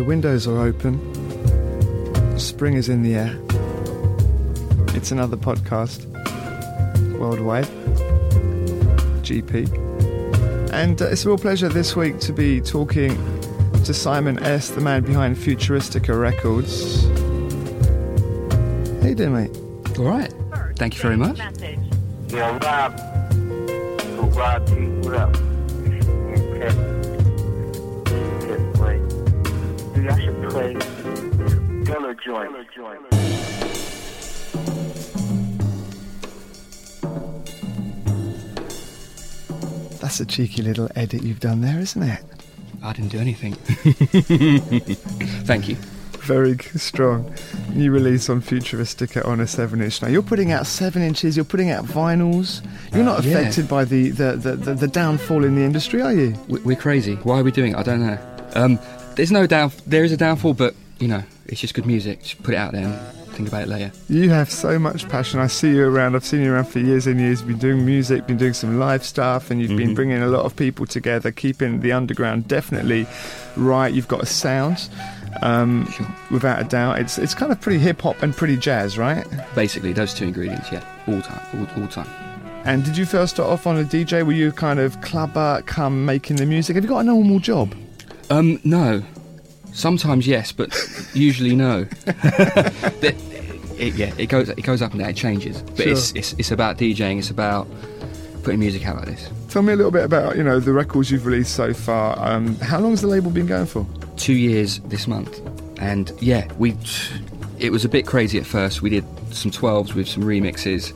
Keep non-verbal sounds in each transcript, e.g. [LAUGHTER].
the windows are open. Spring is in the air. It's another podcast worldwide. GP. And uh, it's a real pleasure this week to be talking to Simon S., the man behind Futuristica Records. How you doing, mate? All right. Thank you very saved much. That's a cheeky little edit you've done there, isn't it? I didn't do anything. [LAUGHS] Thank you. Very strong. New release on Futuristica on a 7 inch. Now, you're putting out 7 inches, you're putting out vinyls. You're not Uh, yeah. affected by the, the, the, the, the downfall in the industry, are you? We- We're crazy. Why are we doing it? I don't know. Um, there's no down. There is a downfall, but you know, it's just good music. Just put it out there and think about it later. You have so much passion. I see you around. I've seen you around for years and years. You've been doing music, been doing some live stuff, and you've been Mhm. bringing a lot of people together, keeping the underground definitely right. You've got a sound, um, Sure. without a doubt. It's it's kind of pretty hip hop and pretty jazz, right? Basically, those two ingredients. Yeah, all time, all, all time. And did you first start off on a DJ? Were you kind of clubber, come making the music? Have you got a normal job? Um, no. Sometimes yes, but usually no. [LAUGHS] It, yeah, it goes it goes up and down. It changes, but Sure. it's, it's it's about DJing. It's about putting music out like this. Tell me a little bit about you know the records you've released so far. Um, how long has the label been going for? Two years this month, and yeah, we it was a bit crazy at first. We did some 12s with some remixes.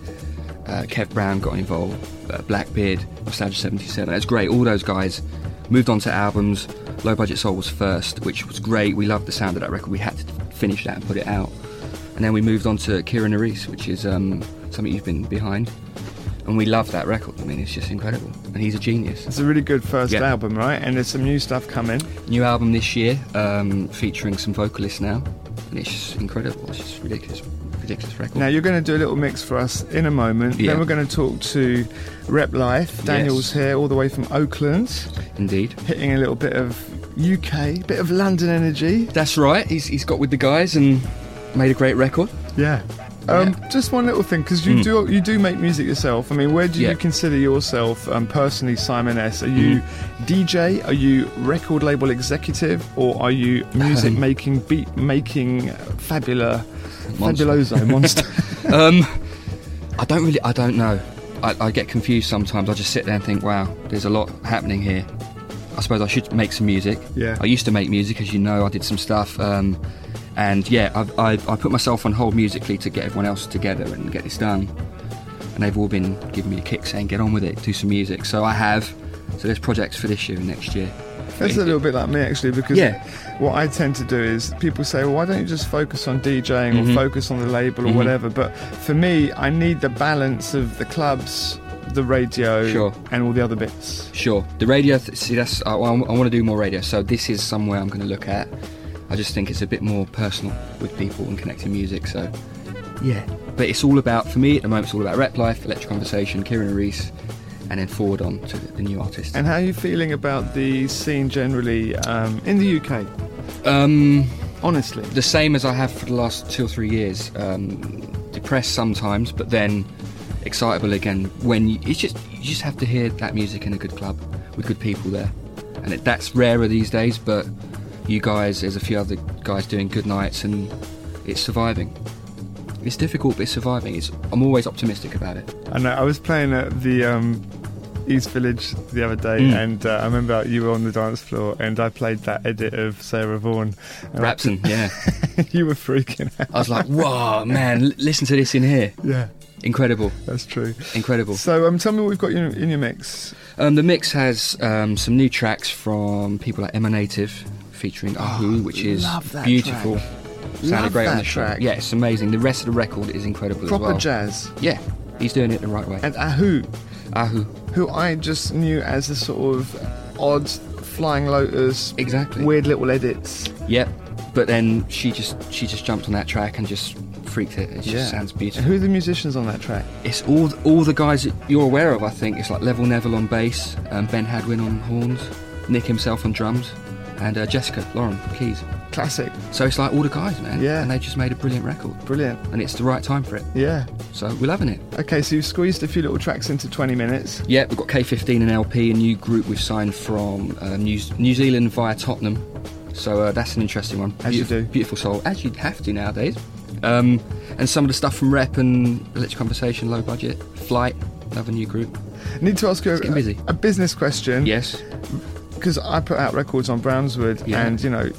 Uh, Kev Brown got involved. Uh, Blackbeard, Nostalgia 77. That's great. All those guys moved on to albums. Low Budget Soul was first, which was great. We loved the sound of that record. We had to finish that and put it out. And then we moved on to Kieran Reese, which is um, something you've been behind. And we love that record. I mean, it's just incredible. And he's a genius. It's a really good first Yeah. album, right? And there's some new stuff coming. New album this year, um, featuring some vocalists now. And it's just incredible. It's just ridiculous, ridiculous record. Now you're going to do a little mix for us in a moment. Yeah. Then we're going to talk to Rep Life. Daniel's Yes. here, all the way from Oakland, Indeed. hitting a little bit of UK, a bit of London energy. That's right. He's, he's got with the guys and made a great record. Yeah. Um, Yeah. Just one little thing, because you Mm. do you do make music yourself. I mean, where do Yeah. you consider yourself um, personally, Simon S? Are you DJ? Are you record label executive, or are you music Um, [LAUGHS] making, beat making, fabula, Monster. fabuloso [LAUGHS] monster? Um, I don't really, I don't know. I, I get confused sometimes. I just sit there and think, wow, there's a lot happening here. I suppose I should make some music. Yeah. I used to make music, as you know. I did some stuff, um, and yeah, I've, I, I put myself on hold musically to get everyone else together and get this done. And they've all been giving me a kick, saying, "Get on with it, do some music." So I have. So there's projects for this year and next year. That's a little bit like me actually, because Yeah. what I tend to do is people say, well, why don't you just focus on DJing or Mhm. focus on the label or Mhm. whatever? But for me, I need the balance of the clubs, the radio, Sure. and all the other bits. Sure. The radio, th- see, that's I, I want to do more radio. So this is somewhere I'm going to look at. I just think it's a bit more personal with people and connecting music. So yeah, but it's all about for me at the moment. It's all about Rep Life, Electric Conversation, Kieran Reese, and then forward on to the, the new artists. And how are you feeling about the scene generally um, in the UK? um, Honestly, the same as I have for the last two or three years. Um, depressed sometimes, but then excitable again. When you, it's just you just have to hear that music in a good club with good people there, and it, that's rarer these days. But you guys, there's a few other guys doing good nights, and it's surviving. It's difficult, but it's surviving. It's, I'm always optimistic about it. I know I was playing at the um, East Village the other day, Mm. and uh, I remember you were on the dance floor, and I played that edit of Sarah Vaughan. I- Rapson, [LAUGHS] yeah. you were freaking out. I was like, whoa, man, listen to this in here. Yeah, Incredible, that's true. incredible. So, um, tell me what we've got in your, in your mix. Um, the mix has um, some new tracks from people like Emanative, featuring Ahu, which is Oh, love that beautiful. track. Sounded Love great on the show. track. Yeah, it's amazing. The rest of the record is incredible Proper as well. jazz. Yeah, he's doing it the right way. And Ahu, Ahu, who I just knew as a sort of odd flying lotus, exactly. weird little edits. Yep. But then she just she just jumped on that track and just freaked it. It just Yeah. sounds And beautiful. who are the musicians on that track? It's all all the guys that you're aware of. I think it's like Level Neville on bass, um, Ben Hadwin on horns, Nick himself on drums, and uh, Jessica Lauren keys. Classic. So it's like all the guys, man. Yeah. And they just made a brilliant record. Brilliant. and it's the right time for it. Yeah. So we're loving it. Okay, so you've squeezed a few little tracks into 20 minutes. Yeah, we've got K15 and LP, a new group we've signed from uh, New, New Zealand via Tottenham. So uh, that's an interesting one. As you beautiful, do. Beautiful soul, as you'd have to nowadays. Um, and some of the stuff from Rep and Electric Conversation, low budget. Flight, another new group. Need to ask you a, a business question. Yes. Because I put out records on Brownswood, Yeah. and you know,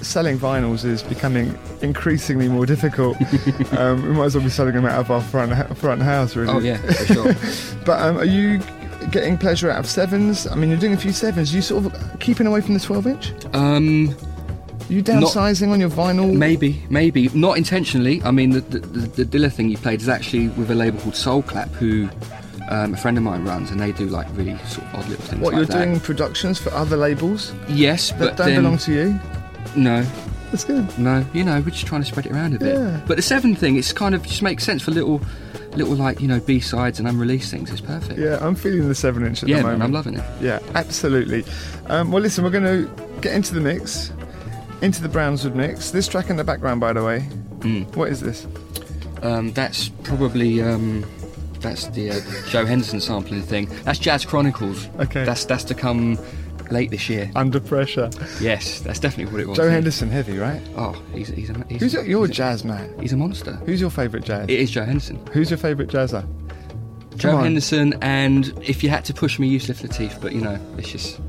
selling vinyls is becoming increasingly more difficult. [LAUGHS] um, we might as well be selling them out of our front front house, really. Oh, yeah, for sure. [LAUGHS] But um, are you getting pleasure out of sevens? I mean, you're doing a few sevens. you sort of keeping away from the 12 inch? um, Are you downsizing on your vinyl? maybe, maybe. Not intentionally. I mean, the, the, the, the Dilla thing you played is actually with a label called Soul Clap, who um, a friend of mine runs, and they do like really sort of odd little things What like you're that. doing productions for other labels Yes, that but don't then, belong to you? No, That's good. no, you know, we're just trying to spread it around a bit. Yeah. But the seven thing, it's kind of just makes sense for little, little like you know B sides and unreleased things. It's perfect. Yeah, I'm feeling the seven inch at yeah, the man, moment. I'm loving it. Yeah, absolutely. Um, well, listen, we're going to get into the mix, into the Brownswood mix. This track in the background, by the way, Mm. what is this? Um, that's probably um, that's the uh, Joe Henderson sampling thing. That's Jazz Chronicles. Okay. That's that's to come late this year. Under Pressure. Yes, that's definitely what it was. Joe. Henderson, heavy, right? Oh, he's he's a he's, Who's your, you're a he's jazz man. He's a monster. Who's your favourite jazz? It is Joe Henderson. Who's your favourite jazzer? Joe on. Henderson, and if you had to push me, Yusef Lateef, but you know, it's just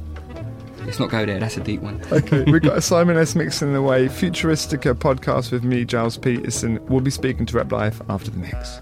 let's not go there. That's a deep one. Okay, we've [LAUGHS] got a Simon S. mix in the way. Futuristica podcast with me, Gilles Peterson. We'll be speaking to Rep Life after the mix.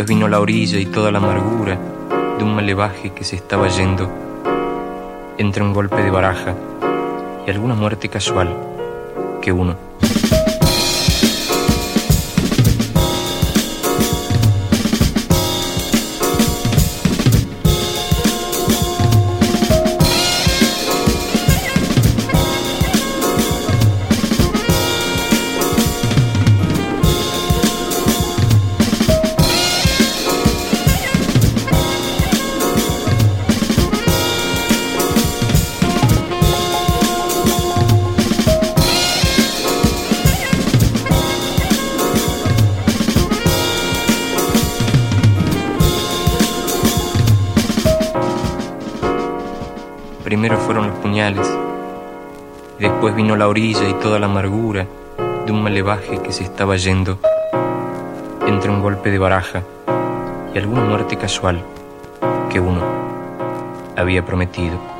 Después vino la orilla y toda la amargura de un malevaje que se estaba yendo. Entre un golpe de baraja y alguna muerte casual que uno Después vino la orilla y toda la amargura de un malevaje que se estaba yendo entre un golpe de baraja y alguna muerte casual que uno había prometido.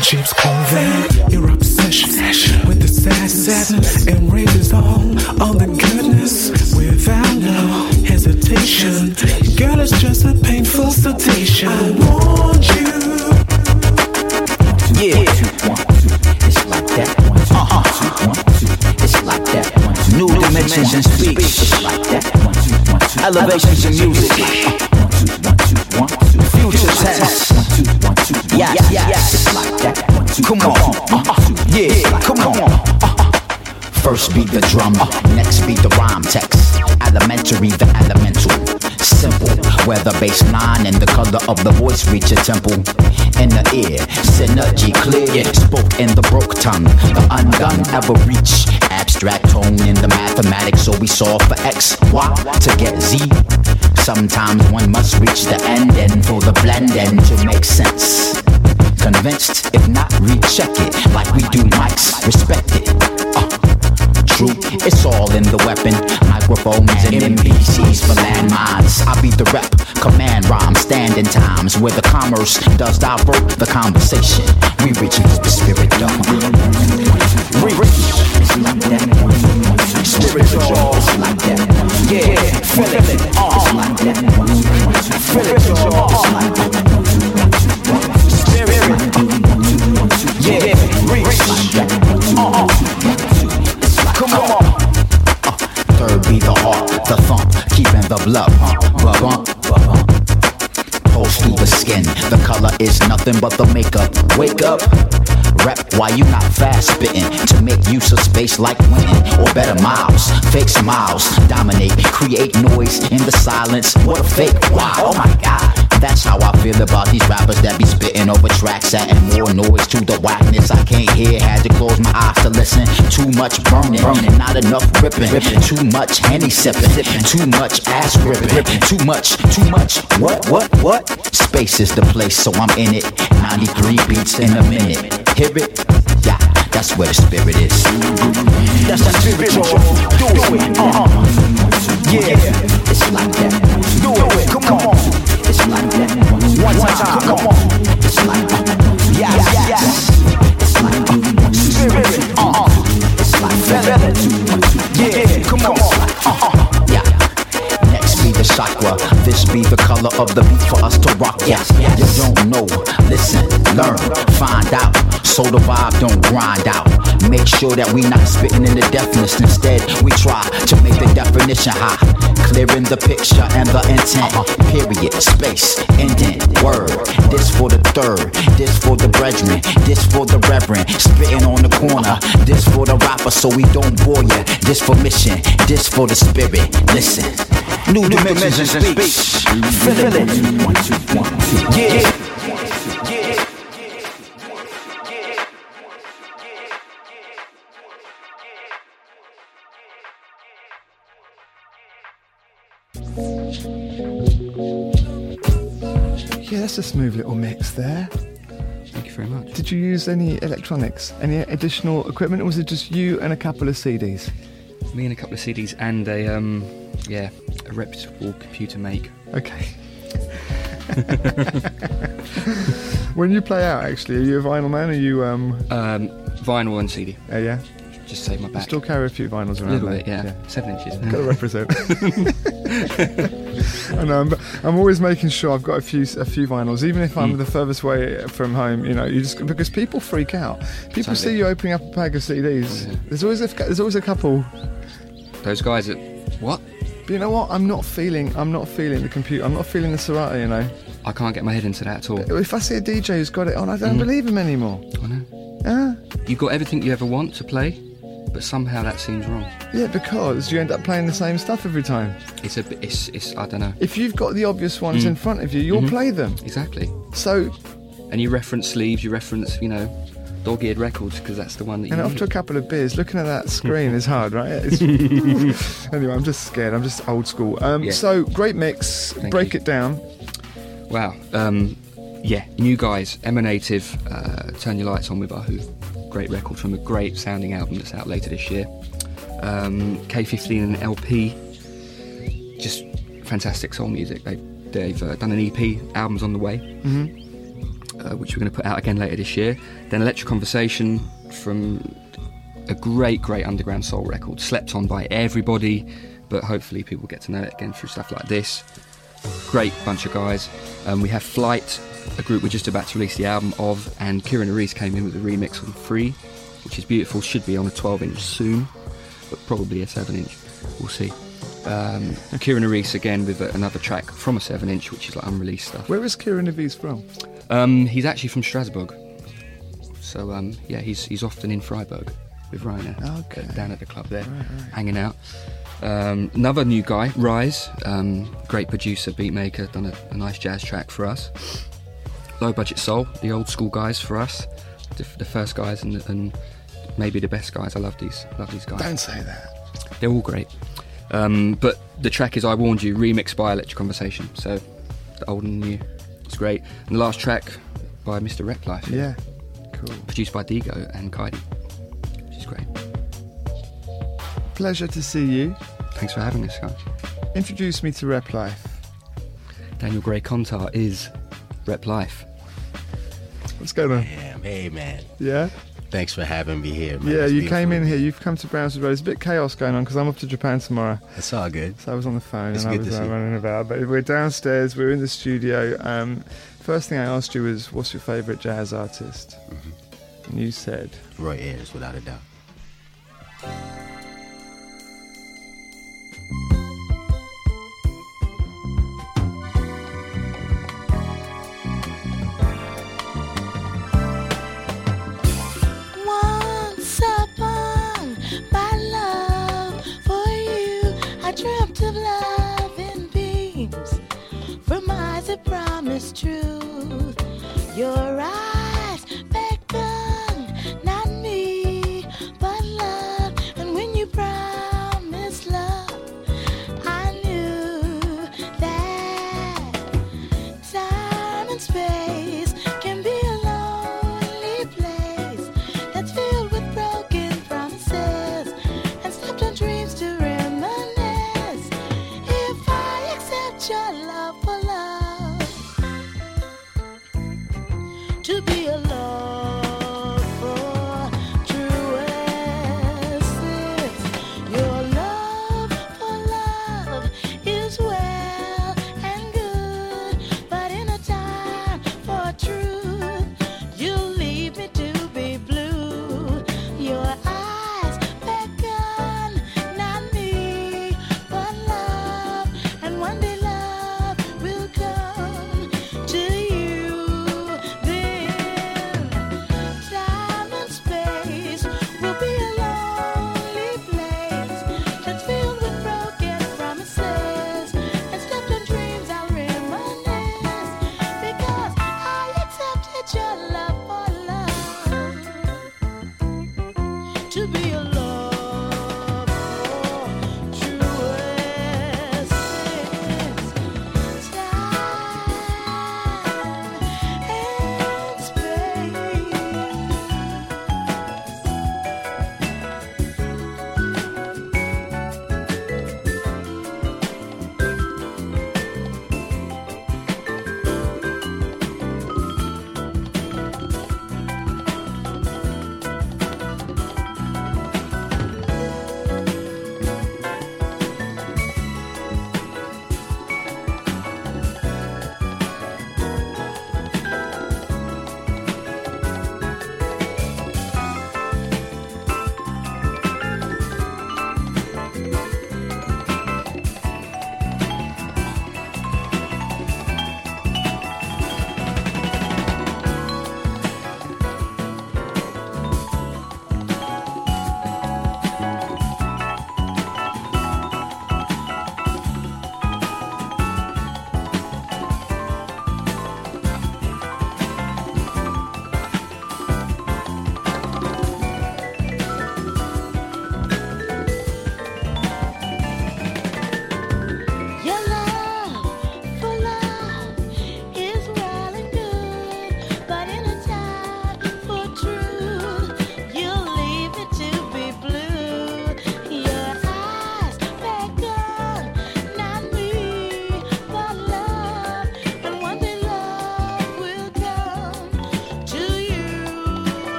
Jeeps clothing, your obsession with the sad sadness and rages all on the goodness without no hesitation. Girl, it's just a painful sensation. I want you. Yeah. It's like that. Uh-huh. one, two, one, two. It's like that. New dimensions in speech. It's like that. One, two, one, two. Elevations in music. Beat the drum, next beat the rhyme text. Elementary, the elemental. Simple, where the bass line and the color of the voice reach a temple. In the ear, synergy clear. Spoke in the broke tongue, the undone ever reach. Abstract tone in the mathematics, so we solve for X, Y to get Z. Sometimes one must reach the end and for the blend end to make sense. Convinced, if not, recheck it like we do mics. Respect it. True, it's all in the weapon. Microphones and MPCs for landmines. I be the rep, command rhyme, standing times where the commerce does divert the conversation. We reach into the spirit dome. We reach. Spiritual. Yeah, feel it. Uh. Feel it, y'all. The thump, keeping the blood pump, bump, bump. Pulse through the skin, the color is nothing but the makeup. Wake up. Rep why you not fast spitting to make use of space like winning or better miles. Fake smiles dominate, create noise in the silence. What a fake! Wow, oh my god. That's how I feel about these rappers that be spitting over tracks, adding more noise to the whackness. I can't hear, had to close my eyes to listen. Too much burning, burning, not enough ripping. Too much henny sipping, too much ass ripping. Too much, too much. What, what, what? Space is the place, so I'm in it. 93 beats in a minute. Hear it? Yeah, that's where the spirit is. That's the spirit, y'all. Do it, uh-huh. Yeah, it's like that. One time, come on. Yes. It's like. Spirit, uh-uh. It's like. Yeah, come on. Uh-uh. Yeah. Next be the chakra. This be the color of the beat for us to rock. Yes, you don't know. Listen, learn, find out. So the vibe don't grind out. Make sure that we not spitting in the deafness. Instead, we try to make the definition high. Clearing the picture and the intent. Period. Space. Indent. Word. This for the third. This for the brethren. This for the reverend. Spitting on the corner. This for the rapper so we don't bore ya. This for mission. This for the spirit. Listen. New dimensions in speech. Feel it. One, two, one, two. Yeah. Yeah, that's a smooth little mix there. Thank you very much. Did you use any electronics, any additional equipment, or was it just you and a couple of CDs? Me and a couple of CDs and a um, yeah, a reputable computer make. Okay. when you play out, actually, are you a vinyl man? Are you um? Um, vinyl and CD. Uh, yeah. Just save my You back. still carry a few vinyls around. a little bit, yeah. Seven inches. Got to represent. I know, I'm, I'm always making sure I've got a few a few vinyls, even if I'm Mm. the furthest way from home. You know, you just because people freak out. People Totally. see you opening up a pack of CDs. Oh, yeah. There's always a, there's always a couple. Those guys that what? But you know what? I'm not feeling. I'm not feeling the computer. I'm not feeling the Serato. You know, I can't get my head into that at all. if I see a DJ who's got it on, I don't Mhm. believe him anymore. I know. Yeah, You've got everything you ever want to play, but somehow that seems wrong. yeah, because you end up playing the same stuff every time. It's a bit. It's. It's. I don't know. If you've got the obvious ones Mm. in front of you, you'll Mhm. play them. Exactly. So, And you reference sleeves. You reference, you know, dog-eared records because that's the one that you. and need. after a couple of beers, looking at that [LAUGHS] screen is hard, right? [LAUGHS] Anyway, I'm just scared. I'm just old school. Um, Yeah. So, great mix. Thank Break you. it down. Wow. Um, yeah, new guys, Emanative, uh, Turn Your Lights On with Ahu. Great record from a great sounding album that's out later this year. Um, K15 and LP, just fantastic soul music. They, they've uh, done an EP, album's on the way. hmm uh, which we're going to put out again later this year. Then Electric Conversation from a great, great underground soul record, slept on by everybody, but hopefully people get to know it again through stuff like this. Great bunch of guys. Um, we have Flight, a group we're just about to release the album of, and Kieran Reese came in with a remix on Free, which is beautiful. Should be on a 12 inch soon, but probably a 7 inch. We'll see. Um, Kieran Reese again with another track from a 7 inch, which is like unreleased stuff. Where is Kieran Aviz from? Um, he's actually from Strasbourg. So um, yeah, he's he's often in Freiburg with Rainer. Okay. uh, Down at the club there, hanging out. Um, another new guy, Rise, um, great producer, beat maker, done a, a nice jazz track for us. Low budget soul, the old school guys for us, the, the first guys and, and maybe the best guys. I love these, love these guys. Don't say that. They're all great. Um, but the track is I Warned You, remixed by Electric Conversation. So the old and new. It's great. And the last track by Mr. Rep Life, Yeah. Cool. produced by Dego and Kaidi, which is great. Pleasure to see you. Thanks for having us, guys. Introduce me to Rep Life. Daniel Gray-Kontar is Rep Life. What's going on? Damn, hey man. Yeah? Thanks for having me here, man. Yeah, It's you came in here. You've come to Brownswood Road. There's a bit of chaos going on because I'm off to Japan tomorrow. It's all good. So I was on the phone It's and I was uh, running about. But we're downstairs. We're in the studio. Um, first thing I asked you was, "What's your favourite jazz artist?" Mm-hmm. And you said, Roy Ayers, without a doubt.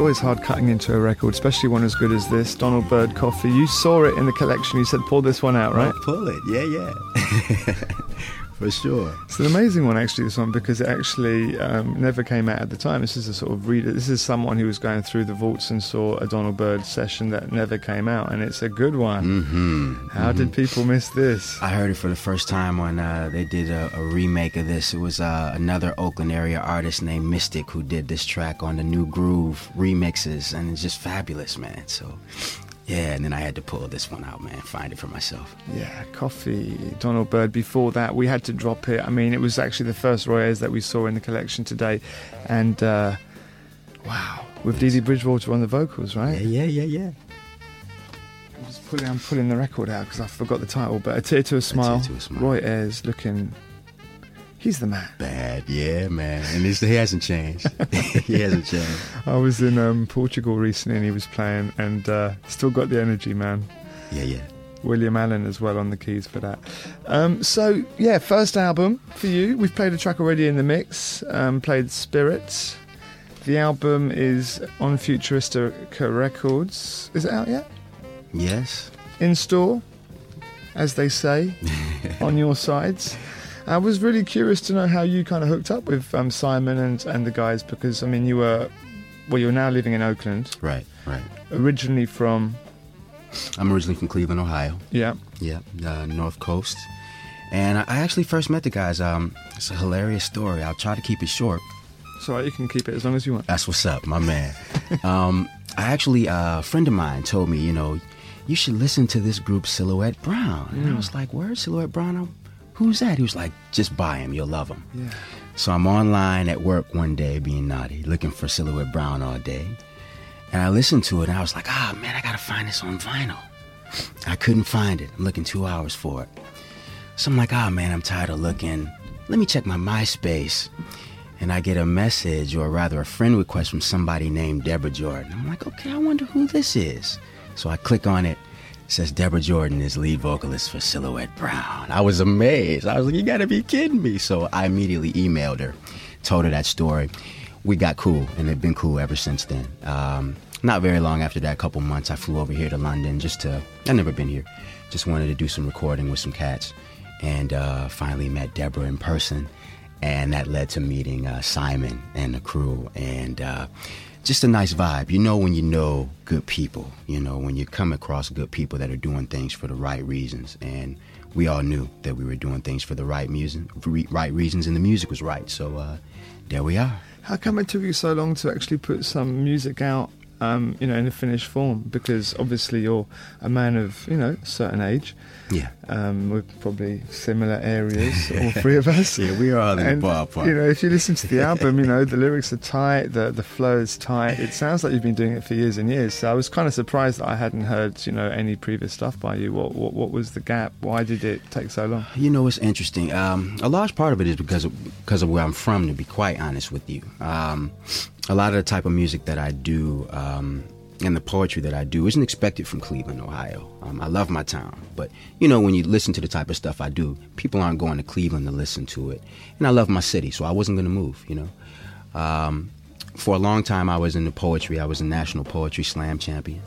Always hard cutting into a record, especially one as good as this. Donald Byrd Coffee. You saw it in the collection. You said, pull this one out, right? Pull it. Yeah, yeah. [LAUGHS] For sure. It's an amazing one, actually, this one, because it actually um, never came out at the time. This is a sort of reader. This is someone who was going through the vaults and saw a Donald Byrd session that never came out, and it's a good one. Mm-hmm. How did people miss this? I heard it for the first time when uh, they did a, a remake of this. It was uh, another Oakland area artist named Mystic who did this track on the New Groove remixes, and it's just fabulous, man. So, yeah, and then I had to pull this one out, man, find it for myself. Yeah, Coffee, Donald Byrd. Before that, we had to drop it. I mean, it was actually the first Roy Ayers that we saw in the collection today, and uh, wow, with Dee Bridgewater on the vocals, right? Yeah, yeah, yeah, yeah. I'm just pulling, I'm pulling the record out because I forgot the title. But a tear to a smile. to a Smile. Roy Ayers looking. He's the man. Bad, yeah, man. And he hasn't changed. [LAUGHS] he hasn't changed. I was in um, Portugal recently and he was playing, and uh, still got the energy, man. Yeah, yeah. William Allen as well on the keys for that. Um, so yeah, first album for you. We've played a track already in the mix. Um, played Spirits. The album is on Futuristica Records. Is it out yet? Yes. In store, as they say, [LAUGHS] on your sides. I was really curious to know how you kind of hooked up with um, Simon and, and the guys because I mean you were well you're now living in Oakland, Right, right. originally from I'm originally from Cleveland, Ohio. yeah Yeah, uh, North Coast. And I actually first met the guys. Um, it's a hilarious story. I'll try to keep it short. So you can keep it as long as you want. That's what's up, my man. [LAUGHS] um, I actually, uh, a friend of mine told me, you know, you should listen to this group Silhouette Brown. And I was like, where? Silhouette Brown? Who's that? He was like, just buy him. You'll love him. Yeah. So I'm online at work one day being naughty, looking for Silhouette Brown all day. And I listened to it and I was like, ah, man, I gotta find this on vinyl. I couldn't find it. I'm looking two hours for it. So I'm like, ah, man, I'm tired of looking. Let me check my MySpace. And I get a message, or rather a friend request from somebody named Deborah Jordan. I'm like, okay, I wonder who this is. So I click on it. Says Deborah Jordan is lead vocalist for Silhouette Brown. I was amazed. I was like, you gotta be kidding me. So I immediately emailed her, told her that story. We got cool, and they've been cool ever since then. Um, not very long after that, a couple months, I flew over here to London just to, I've never been here, just wanted to do some recording with some cats. And uh, finally met Deborah in person. And that led to meeting uh, Simon and the crew. And uh, just a nice vibe. You know when you know good people, you know, when you come across good people that are doing things for the right reasons. And we all knew that we were doing things for the right music, right reasons, and the music was right. So uh, there we are. How come it took you so long to actually put some music out, um, you know, in a finished form? Because obviously you're a man of, you know, certain age. Yeah. Um, we're probably similar areas, all [LAUGHS] three of us. Yeah, we are the And, ballpark. You know, if you listen to the album, you know, the lyrics are tight, the the flow is tight. It sounds like you've been doing it for years and years. So I was kind of surprised that I hadn't heard, you know, any previous stuff by you. What what, what was the gap? Why did it take so long? You know, it's interesting. Um, a large part of it is because of, because of where I'm from, to be quite honest with you. Um, a lot of the type of music that I do um, and the poetry that I do isn't expected from Cleveland, Ohio. Um, I love my town, but you know, when you listen to the type of stuff I do, people aren't going to Cleveland to listen to it. And I love my city, so I wasn't going to move, you know. Um, for a long time, I was in the poetry. I was a national poetry slam champion.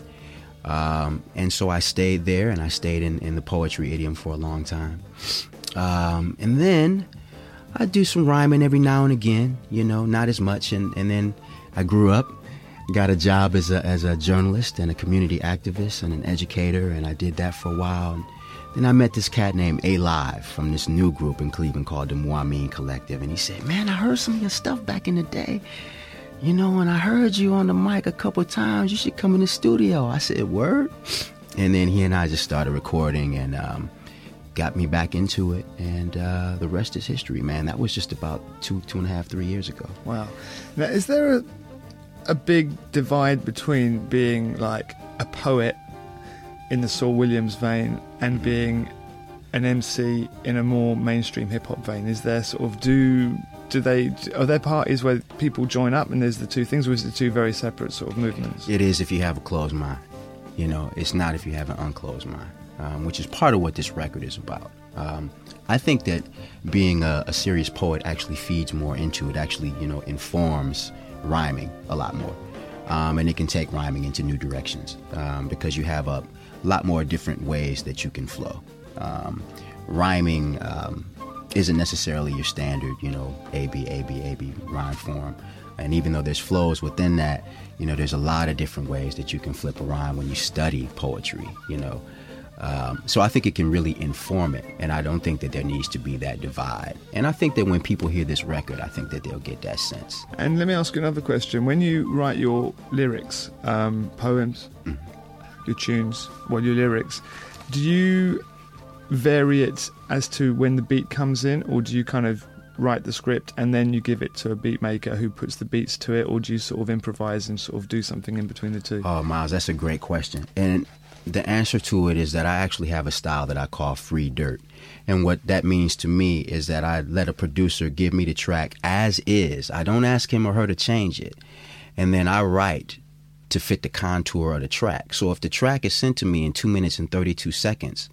Um, and so I stayed there and I stayed in, in the poetry idiom for a long time. Um, and then I do some rhyming every now and again, you know, not as much. And, and then I grew up, got a job as a, as a journalist and a community activist and an educator, and I did that for a while. And then I met this cat named A Live from this new group in Cleveland called the Muamin Collective, and he said, "Man, I heard some of your stuff back in the day." You know, and I heard you on the mic a couple times. You should come in the studio. I said, "Word," and then he and I just started recording, and um, got me back into it, and uh, the rest is history, man. That was just about two, two and a half, three years ago. Wow. Now, is there a a big divide between being like a poet in the Saul Williams vein and being an MC in a more mainstream hip hop vein? Is there sort of do do they are there parties where people join up and there's the two things, or is it two very separate sort of movements? It is if you have a closed mind. You know, it's not if you have an unclosed mind, um, which is part of what this record is about. Um, I think that being a, a serious poet actually feeds more into it. Actually, you know, informs rhyming a lot more, um, and it can take rhyming into new directions um, because you have a lot more different ways that you can flow. Um, rhyming um, isn't necessarily your standard, you know, A B A B A B rhyme form. And even though there's flows within that, you know, there's a lot of different ways that you can flip a rhyme when you study poetry, you know. Um, so I think it can really inform it, and I don't think that there needs to be that divide. And I think that when people hear this record, I think that they'll get that sense. And let me ask you another question: When you write your lyrics, um, poems, your tunes, well, your lyrics, do you vary it as to when the beat comes in, or do you kind of write the script and then you give it to a beat maker who puts the beats to it, or do you sort of improvise and sort of do something in between the two? Oh, Miles, that's a great question. And the answer to it is that I actually have a style that I call free dirt. And what that means to me is that I let a producer give me the track as is. I don't ask him or her to change it. And then I write to fit the contour of the track. So if the track is sent to me in 2 minutes and 32 seconds,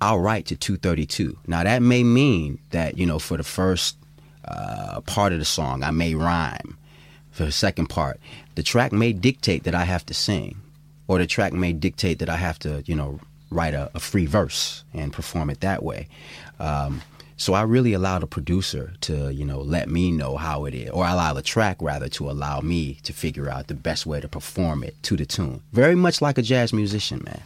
I'll write to 232. Now that may mean that, you know, for the first uh, part of the song, I may rhyme. For the second part, the track may dictate that I have to sing or the track may dictate that I have to, you know, write a, a free verse and perform it that way. Um, so I really allow the producer to, you know, let me know how it is, or allow the track rather to allow me to figure out the best way to perform it to the tune. Very much like a jazz musician, man.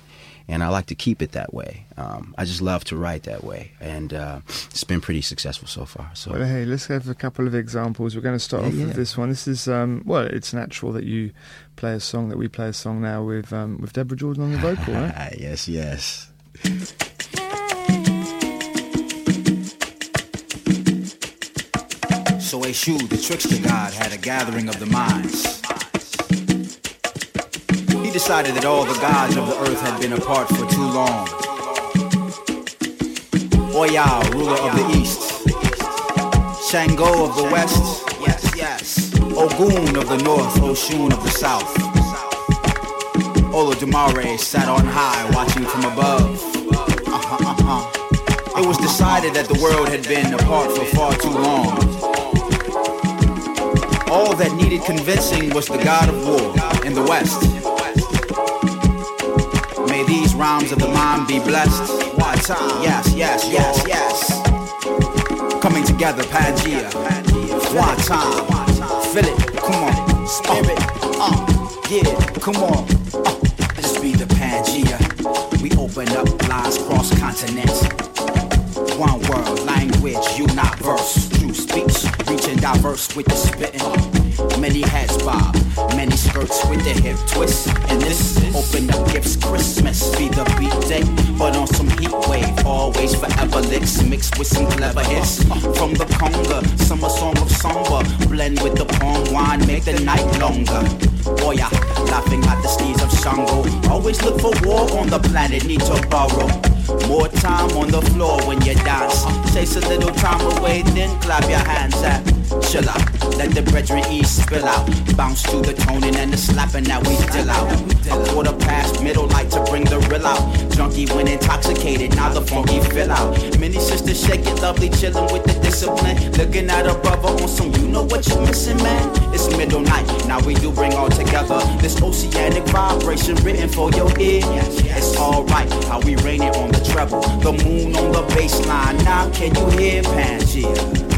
And I like to keep it that way. Um, I just love to write that way, and uh, it's been pretty successful so far. So Well, hey, let's have a couple of examples. We're going to start Yeah, off yeah. with this one. This is, um, well, it's natural that you play a song that we play a song now with um, with Deborah Jordan on the vocal, right? [LAUGHS] Yes, yes. So Eshu, the trickster god, had a gathering of the minds. Decided that all the gods of the earth had been apart for too long. Oyao, ruler of the east. Shango of the west. Yes, yes. Ogun of the north. Oshun of the south. Olodumare sat on high, watching from above. Uh-huh, uh-huh. It was decided that the world had been apart for far too long. All that needed convincing was the god of war in the west. Rhymes of the mind be blessed. Wata, yes, yes, yes, yes. Coming together, Pangea. Wata, feel it, come on. Spirit, uh, yeah, come on. Uh, this be the Pangea. We open up lines cross continents. One world, language, you not verse. True speech, reaching diverse with the spitting. Many hats bob, many skirts with the hip twist. And this open up gifts, Christmas be the beat day. But on some heat wave, always forever licks mixed with some clever hits. From the conga, summer song of samba, blend with the palm wine, make the night longer. Boy, laughing at the steeds of Shango. Always look for war on the planet, need to borrow. More time on the floor when you dance. Chase a little time away, then clap your hands at. Chill out, let the brethren ease spill out. Bounce to the toning and the slapping that we deal out. A quarter past middle, light to bring the real out. Junkie when intoxicated, now the funky fill out. Many sisters shake it lovely, chilling with the discipline. Looking at a brother on some, you know what you're missing, man. It's middle night, now we do bring all together. This oceanic vibration written for your ear. It's alright how we rain it on the treble. The moon on the baseline. Now can you hear Pangea?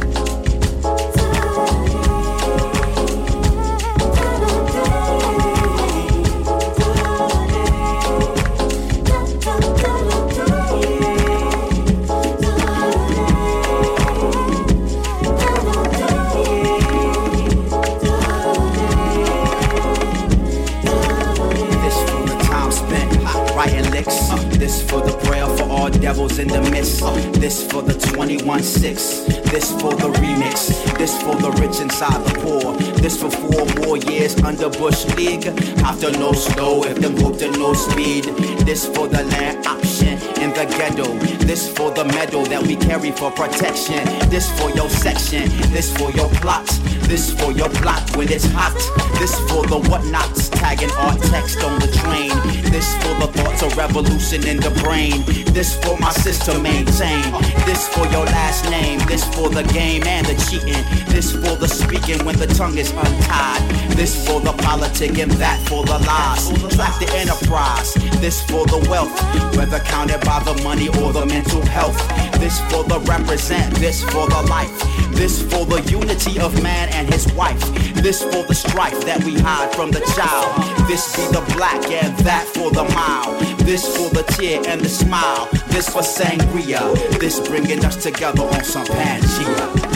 This for the prayer for all devils in the midst. Uh, This for the 21-6. This for the remix. This for the rich inside the poor. This for four more years under Bush League. After no snow, if them hooked to no speed. This for the land option in the ghetto. This for the medal that we carry for protection. This for your section. This for your plot. This for your block when it's hot. This for the whatnots tagging art text on the train. This for the thoughts of revolution in the brain. This for my sister maintain. This for your last name. This for the game and the cheating. This for the speaking when the tongue is untied. This for the politic and that for the lies. Track the enterprise. This for the wealth, whether counted by the money or the mental health. This for the represent. This for the life. This for the unity of man and his wife. This for the strife that we hide from the child. This be the black and that for the mild. This for the tear and the smile. This for sangria. This bringing us together on some Pangea.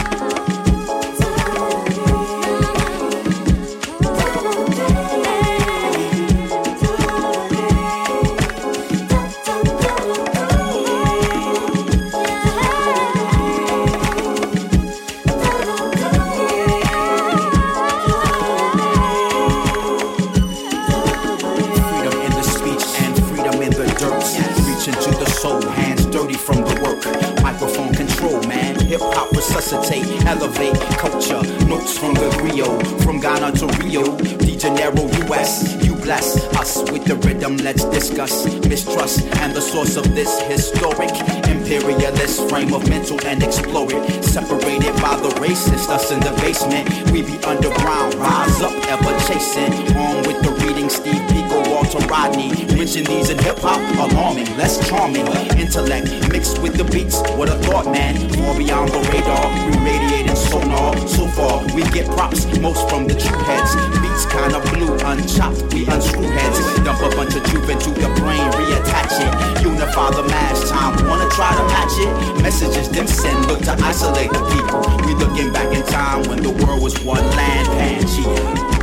Let's discuss mistrust and the source of this historic imperialist frame of mental and explore it. Separated by the racist, us in the basement. We be underground, rise up, ever chasing. On with the reading, Steve Biko, Walter Rodney. Mention these in hip hop, alarming, less charming. Intellect mixed with the beats, what a thought, man. Far beyond the radar, we radiating sonar. So far, we get props, most from the true heads. Beats kinda blue, unchopped, we unscrew heads. Dump a bunch of truth into the brain, reattach it. Unify the mass time, wanna try to match it? Messages them send, look to isolate the people. We looking back in time when the world was one land, Pangea.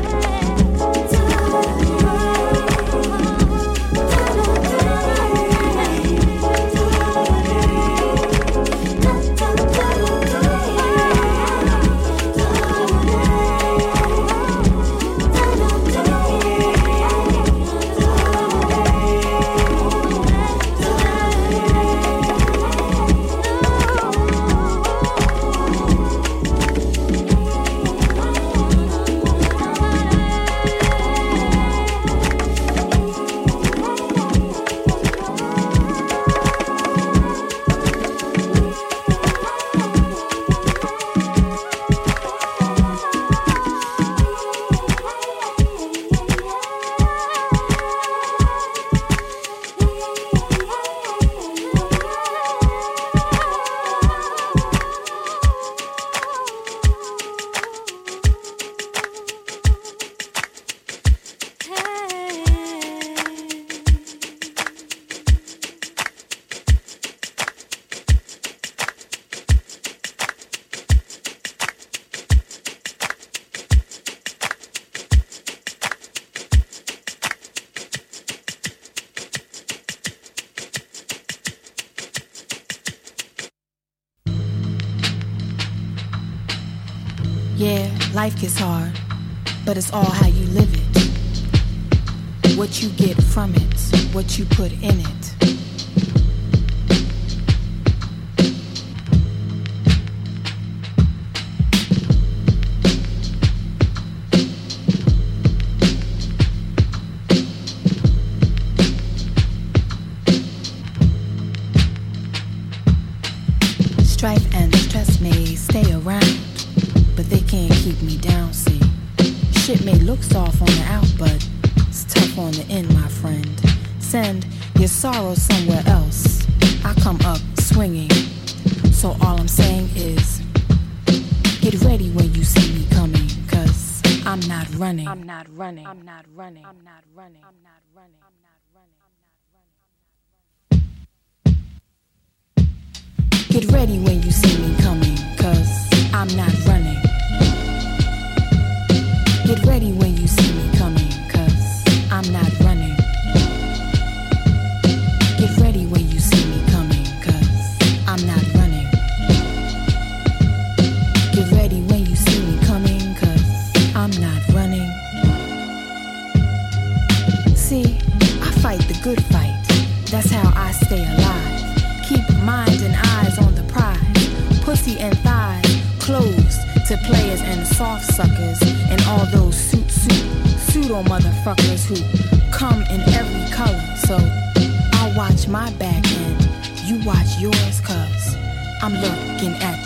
I'm not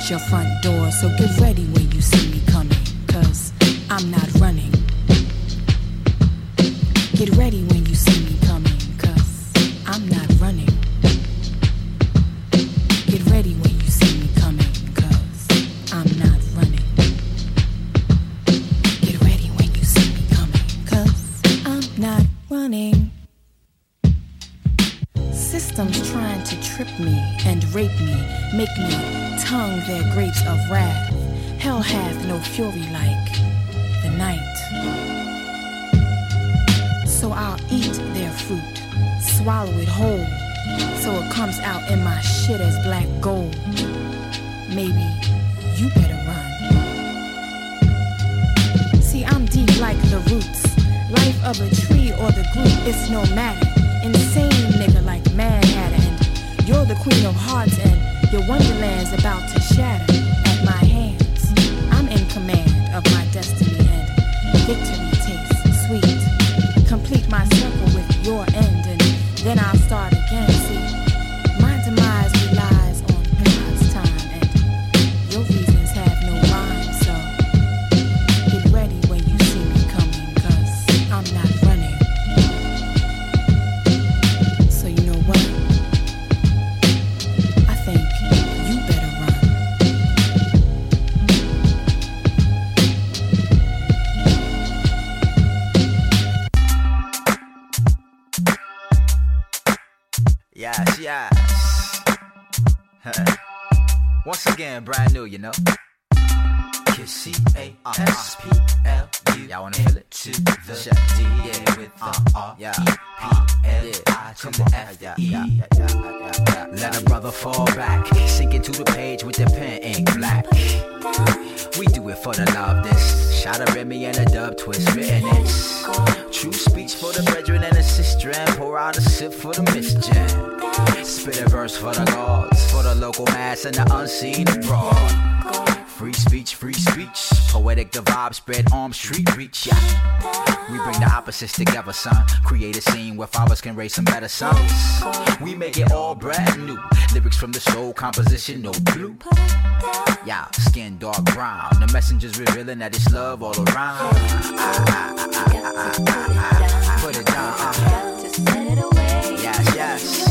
your front door. So get ready Yes, uh, [LAUGHS] yes. Once again, brand new, you know. C A S P L U. Y'all wanna feel it? To the Check. yeah, with the R yeah. P L I to the F yeah, yeah, yeah, yeah, yeah, yeah. Let a brother fall back, sink into the page with the pen ink black. We do it for the love. This shot of Remy and a dub twist written it's true speech for the brethren and the sister and pour out a sip for the misgen. Spit a verse for the gods, for the local mass and the unseen abroad. Free speech, free speech. Poetic the vibe, spread arms, street reach. Yeah. We bring the opposites together, son. Create a scene where fathers can raise some better sons. We make it all brand new. Lyrics from the soul, composition, no blue. Yeah, skin dark brown. The messengers revealing that it's love all around. Put it down. uh. Yes, yes.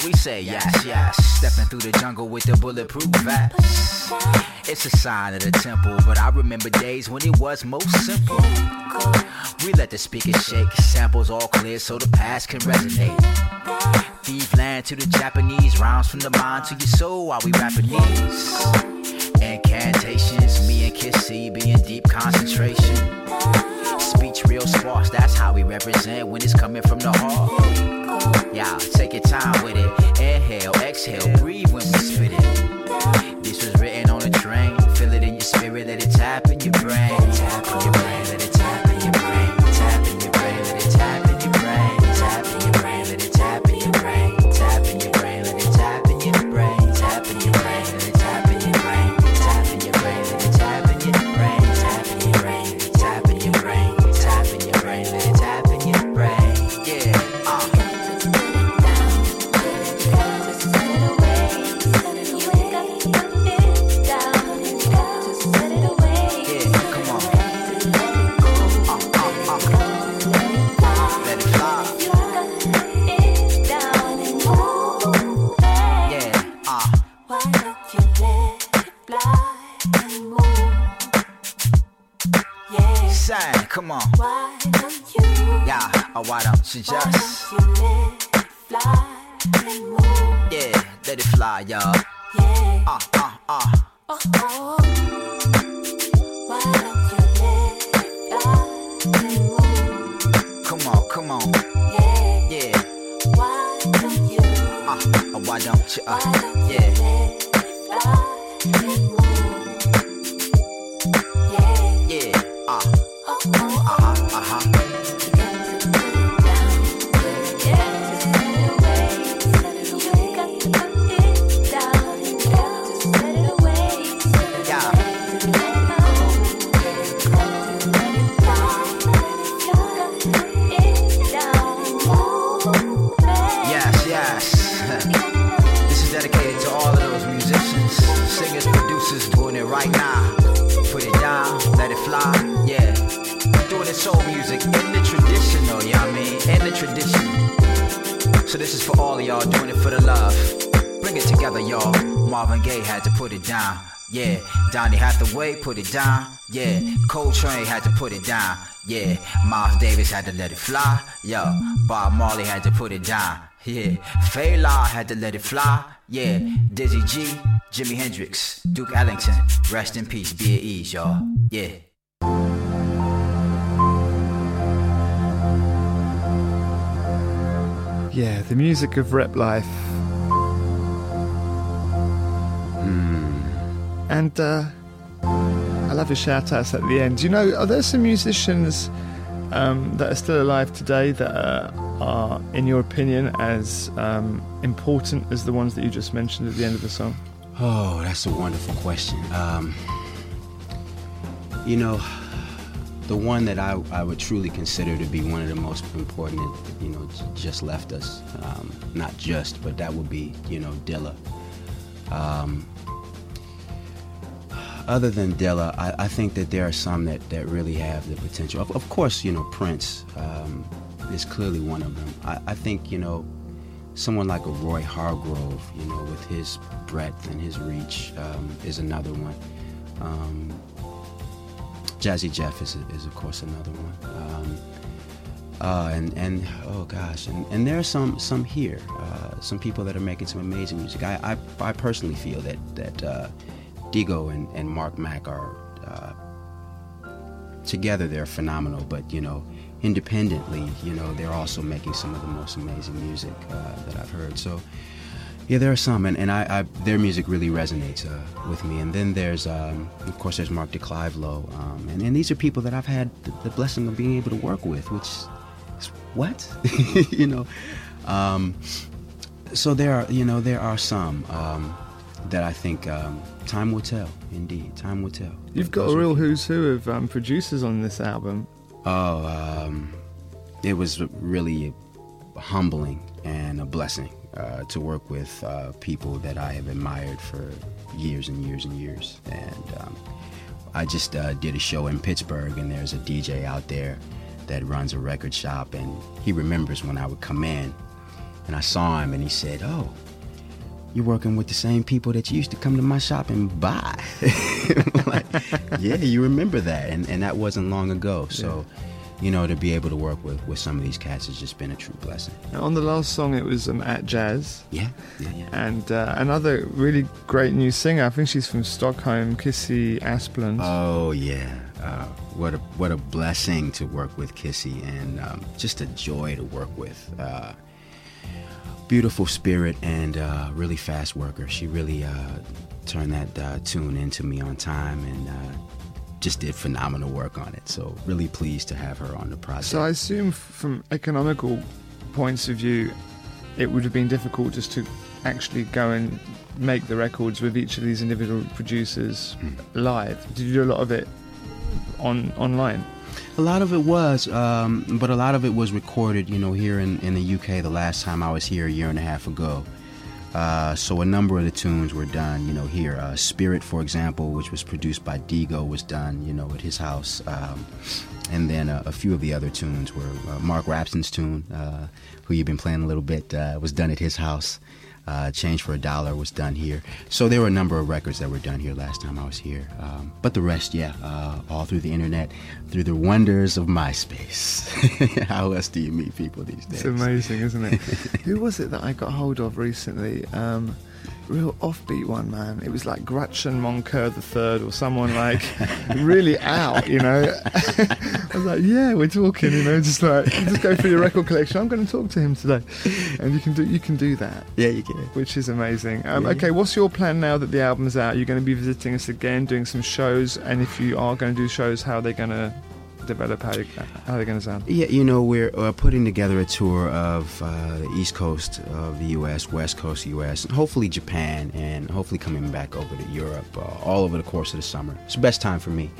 So we say yes, yes. Stepping through the jungle with the bulletproof vest. It's a sign of the temple, but I remember days when it was most simple. We let the speakers shake, samples all clear so the past can resonate. Thief land to the Japanese, rhymes from the mind to your soul while we rapping these. Incantations. Me and Kissy be in deep concentration. Speech real sparse, that's how we represent when it's coming from the heart. Yeah, take your time with it. Inhale, exhale, breathe when we spit it. This was written on a train. Feel it in your spirit, let it tap in your brain. Tap in your brain, put it down. Yeah, Coltrane had to put it down. Yeah, Miles Davis had to let it fly. Yo, Bob Marley had to put it down. Yeah, Fela had to let it fly. Yeah, Dizzy G, Jimi Hendrix, Duke Ellington. Rest in peace, be at ease, y'all. Yeah. Yeah, the music of Replife. And uh, I love your shout outs at the end. You know, are there some musicians um, that are still alive today that are, in your opinion, as um, important as the ones that you just mentioned at the end of the song? Oh, that's a wonderful question. Um, you know, the one that I, I would truly consider to be one of the most important, you know, just left us. Um, not just, but that would be, you know, Dilla. Um, other than Dilla, I, I think that there are some that, that really have the potential. Of, of course, you know, Prince um, is clearly one of them. I, I think, you know, someone like a Roy Hargrove, you know, with his breadth and his reach, um, is another one. Um, Jazzy Jeff is, is of course another one. Um, uh, and and oh gosh, and, and there are some some here, uh, some people that are making some amazing music. I I, I personally feel that that uh, Dego and, and Mark Mac are uh, together they're phenomenal, but you know independently, you know they're also making some of the most amazing music uh, that I've heard. So yeah, there are some, and, and I, I their music really resonates uh, with me. And then there's, um, of course, there's Mark de Clive-Lowe, um, and, and these are people that I've had the, the blessing of being able to work with, which is what, [LAUGHS] you know. Um, so there are, you know, there are some um, that I think um, time will tell. Indeed, time will tell. You've got Those a real who's who of um, producers on this album. Oh, um, it was really humbling and a blessing uh, to work with uh, people that I have admired for years and years and years. And um, I just uh, did a show in Pittsburgh, and there's a DJ out there that runs a record shop, and he remembers when I would come in, and I saw him, and he said, "Oh." You're working with the same people that you used to come to my shop and buy. [LAUGHS] like, yeah, you remember that, and, and that wasn't long ago. So, you know, to be able to work with with some of these cats has just been a true blessing. Now, on the last song, it was um, at Jazz. Yeah, yeah, yeah. And uh, another really great new singer. I think she's from Stockholm, Kissey Asplund. Oh yeah, uh, what a what a blessing to work with Kissey, and um, just a joy to work with. Uh, beautiful spirit and uh, really fast worker. She really uh, turned that uh, tune into me on time and uh, just did phenomenal work on it. So really pleased to have her on the project. So I assume from economical points of view, it would have been difficult just to actually go and make the records with each of these individual producers Hmm. live. Did you do a lot of it on online? A lot of it was, um, but a lot of it was recorded, you know, here in, in the UK the last time I was here a year and a half ago. Uh, so a number of the tunes were done, you know, here. Uh, Spirit, for example, which was produced by Dego, was done, you know, at his house. Um, and then uh, a few of the other tunes were uh, Mark Rapson's tune, uh, who you've been playing a little bit, uh, was done at his house. Uh, Change for a Dollar was done here. So there were a number of records that were done here last time I was here. Um, but the rest, yeah, uh, all through the internet, through the wonders of MySpace. [LAUGHS] How else do you meet people these days? It's amazing, isn't it? [LAUGHS] Who was it that I got hold of recently? Um, real offbeat one, man. It was like Grachan Moncur the third or someone like really out, you know. [LAUGHS] I was like, yeah, we're talking, you know, just like just go through your record collection. I'm going to talk to him today, and you can do you can do that. Yeah, you can. Which is amazing. Um, Yeah. okay, what's your plan now that the album's out? You're going to be visiting us again, doing some shows, and if you are going to do shows, how are they going to develop? How, they, how are they going to sound? Yeah, you know, we're uh, putting together a tour of uh, the East Coast of the U.S., West Coast U.S., and hopefully Japan, and hopefully coming back over to Europe uh, all over the course of the summer. It's the best time for me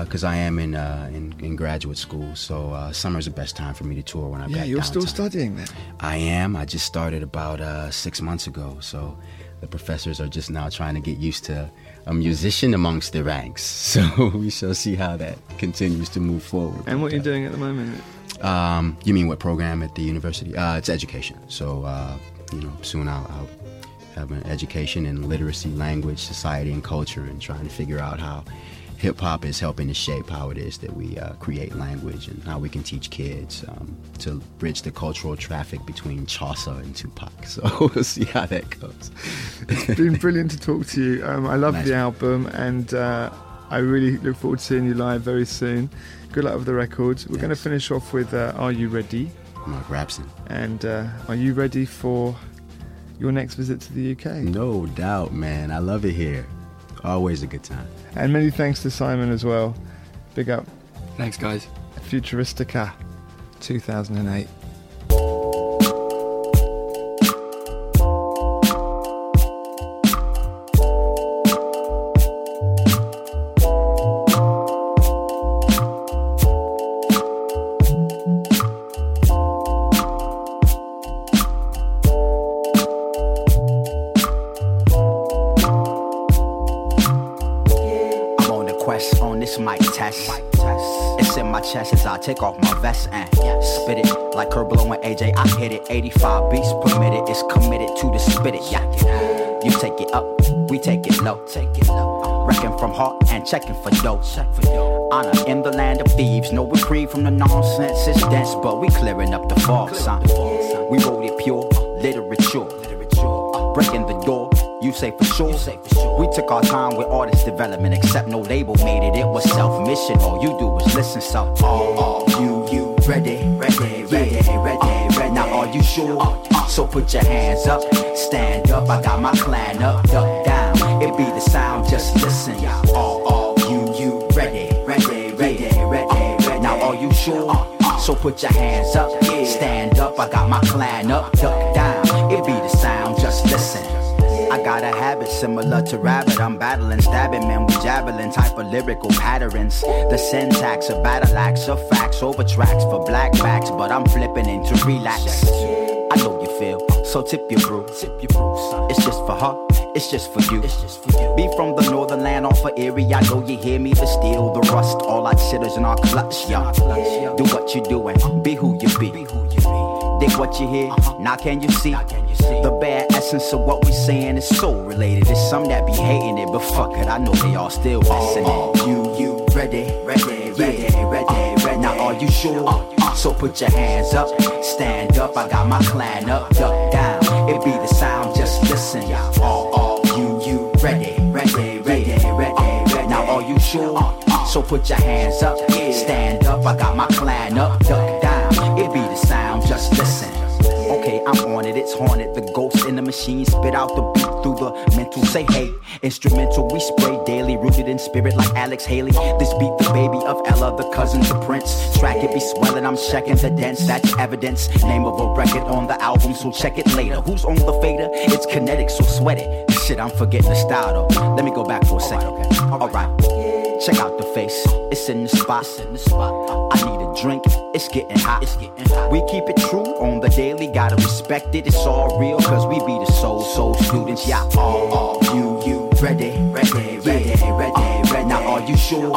because I am in, uh, in in graduate school, so uh, is the best time for me to tour when I'm Yeah, got you're still studying then. I am. I just started about uh, six months ago, so the professors are just now trying to get used to a musician amongst the ranks. [LAUGHS] So we shall see how that continues to move forward. And what you're doing at the moment? um, you mean what program at the university? Uh, it's education. So, uh, you know, soon I'll, I'll have an education in literacy, language, society, and culture, and trying to figure out how hip hop is helping to shape how it is that we uh, create language and how we can teach kids um, to bridge the cultural traffic between Chaucer and Tupac. [LAUGHS] So we'll see how that goes. It's been brilliant to talk to you. Um, I love Nice. the album, and uh, I really look forward to seeing you live very soon. Good luck with the records. We're going to finish off with uh, Are You Ready? Mark Rapson. And uh, are you ready for your next visit to the UK? No doubt, man. I love it here. Always a good time. And many thanks to Simon as well. Big up Thanks, guys. Futuristica 2008. 85 beats permitted. It's committed to the spit it. Yeah. You take it up, we take it low. Take it low. Wrecking from heart and checking for dough. Honor in the land of thieves. No reprieve from the nonsense. It's dense, but we clearing up the fog, son. We wrote it pure, literature. Breaking the door, you say for sure. We took our time with artist development, except no label made it. It was self mission. All you do is listen. So, are you you ready, ready, ready, ready, are you sure? So put your hands up, stand up. I got my clan up, duck down. It be the sound, just listen. Are, all you you ready, ready, ready, ready, ready? Now, are you sure? So put your hands up, stand up. I got my clan up, duck down. It be the sound, just listen. I got a habit similar to rabbit. I'm battling, stabbing men with javelin type of lyrical patterns. The syntax of battle acts of facts over tracks for black backs, but I'm flipping into relax. I know you feel, so tip your brew. It's just for her, it's just for you. it's just Be from the northern land off of Erie. I know you hear me, but still the rust. All our chitters in our clutch, yeah. Do what you doing, be who you be. Dig what you hear, now can you see? The bare essence of what we saying is soul related. It's some that be hating it, but fuck it, I know they all still listening. You, you ready, ready, ready, ready, ready? Now are you sure? So put your hands up, stand up. I got my clan up, duck down. It be the sound, just listen. All, all, you, you, ready, ready, ready, ready, ready. Now are you sure? So put your hands up, stand up. I got my clan up, duck down. It be the sound, just listen. Okay, I'm on it, it's haunted. The ghost in the machine spit out the beat through the mental. Say hey, instrumental, we spray daily, rooted in spirit like Alex Haley. This beat the baby of Ella, the cousin to Prince. Track it be swelling, I'm checking the dance, that's evidence. Name of a record on the album, so check it later. Who's on the fader? It's kinetic, so sweat it. Shit, I'm forgetting the style though. Let me go back for a second. Alright. Check out the face, it's in the spot. In the spot. I need drink, it's getting hot. It's getting hot. We keep it true on the daily, gotta respect it. It's all real, cause we be the soul, soul students. Yeah, all, all, you, you, ready, ready, ready, ready, ready. Now, are you sure?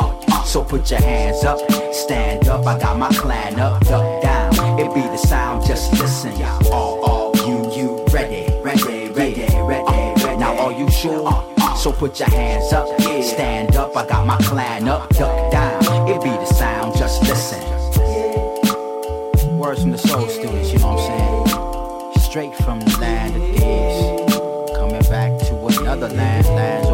So put your hands up, stand up. I got my clan up, duck down. It be the sound, just listen. All, all, you, you, ready, ready, ready, ready, ready. Now, are you sure? So put your hands up, stand up. I got my clan up, duck down. It be the sound, just listen. Words from the soul students, you know what I'm saying? Straight from the land of thieves. Coming back to another land, lands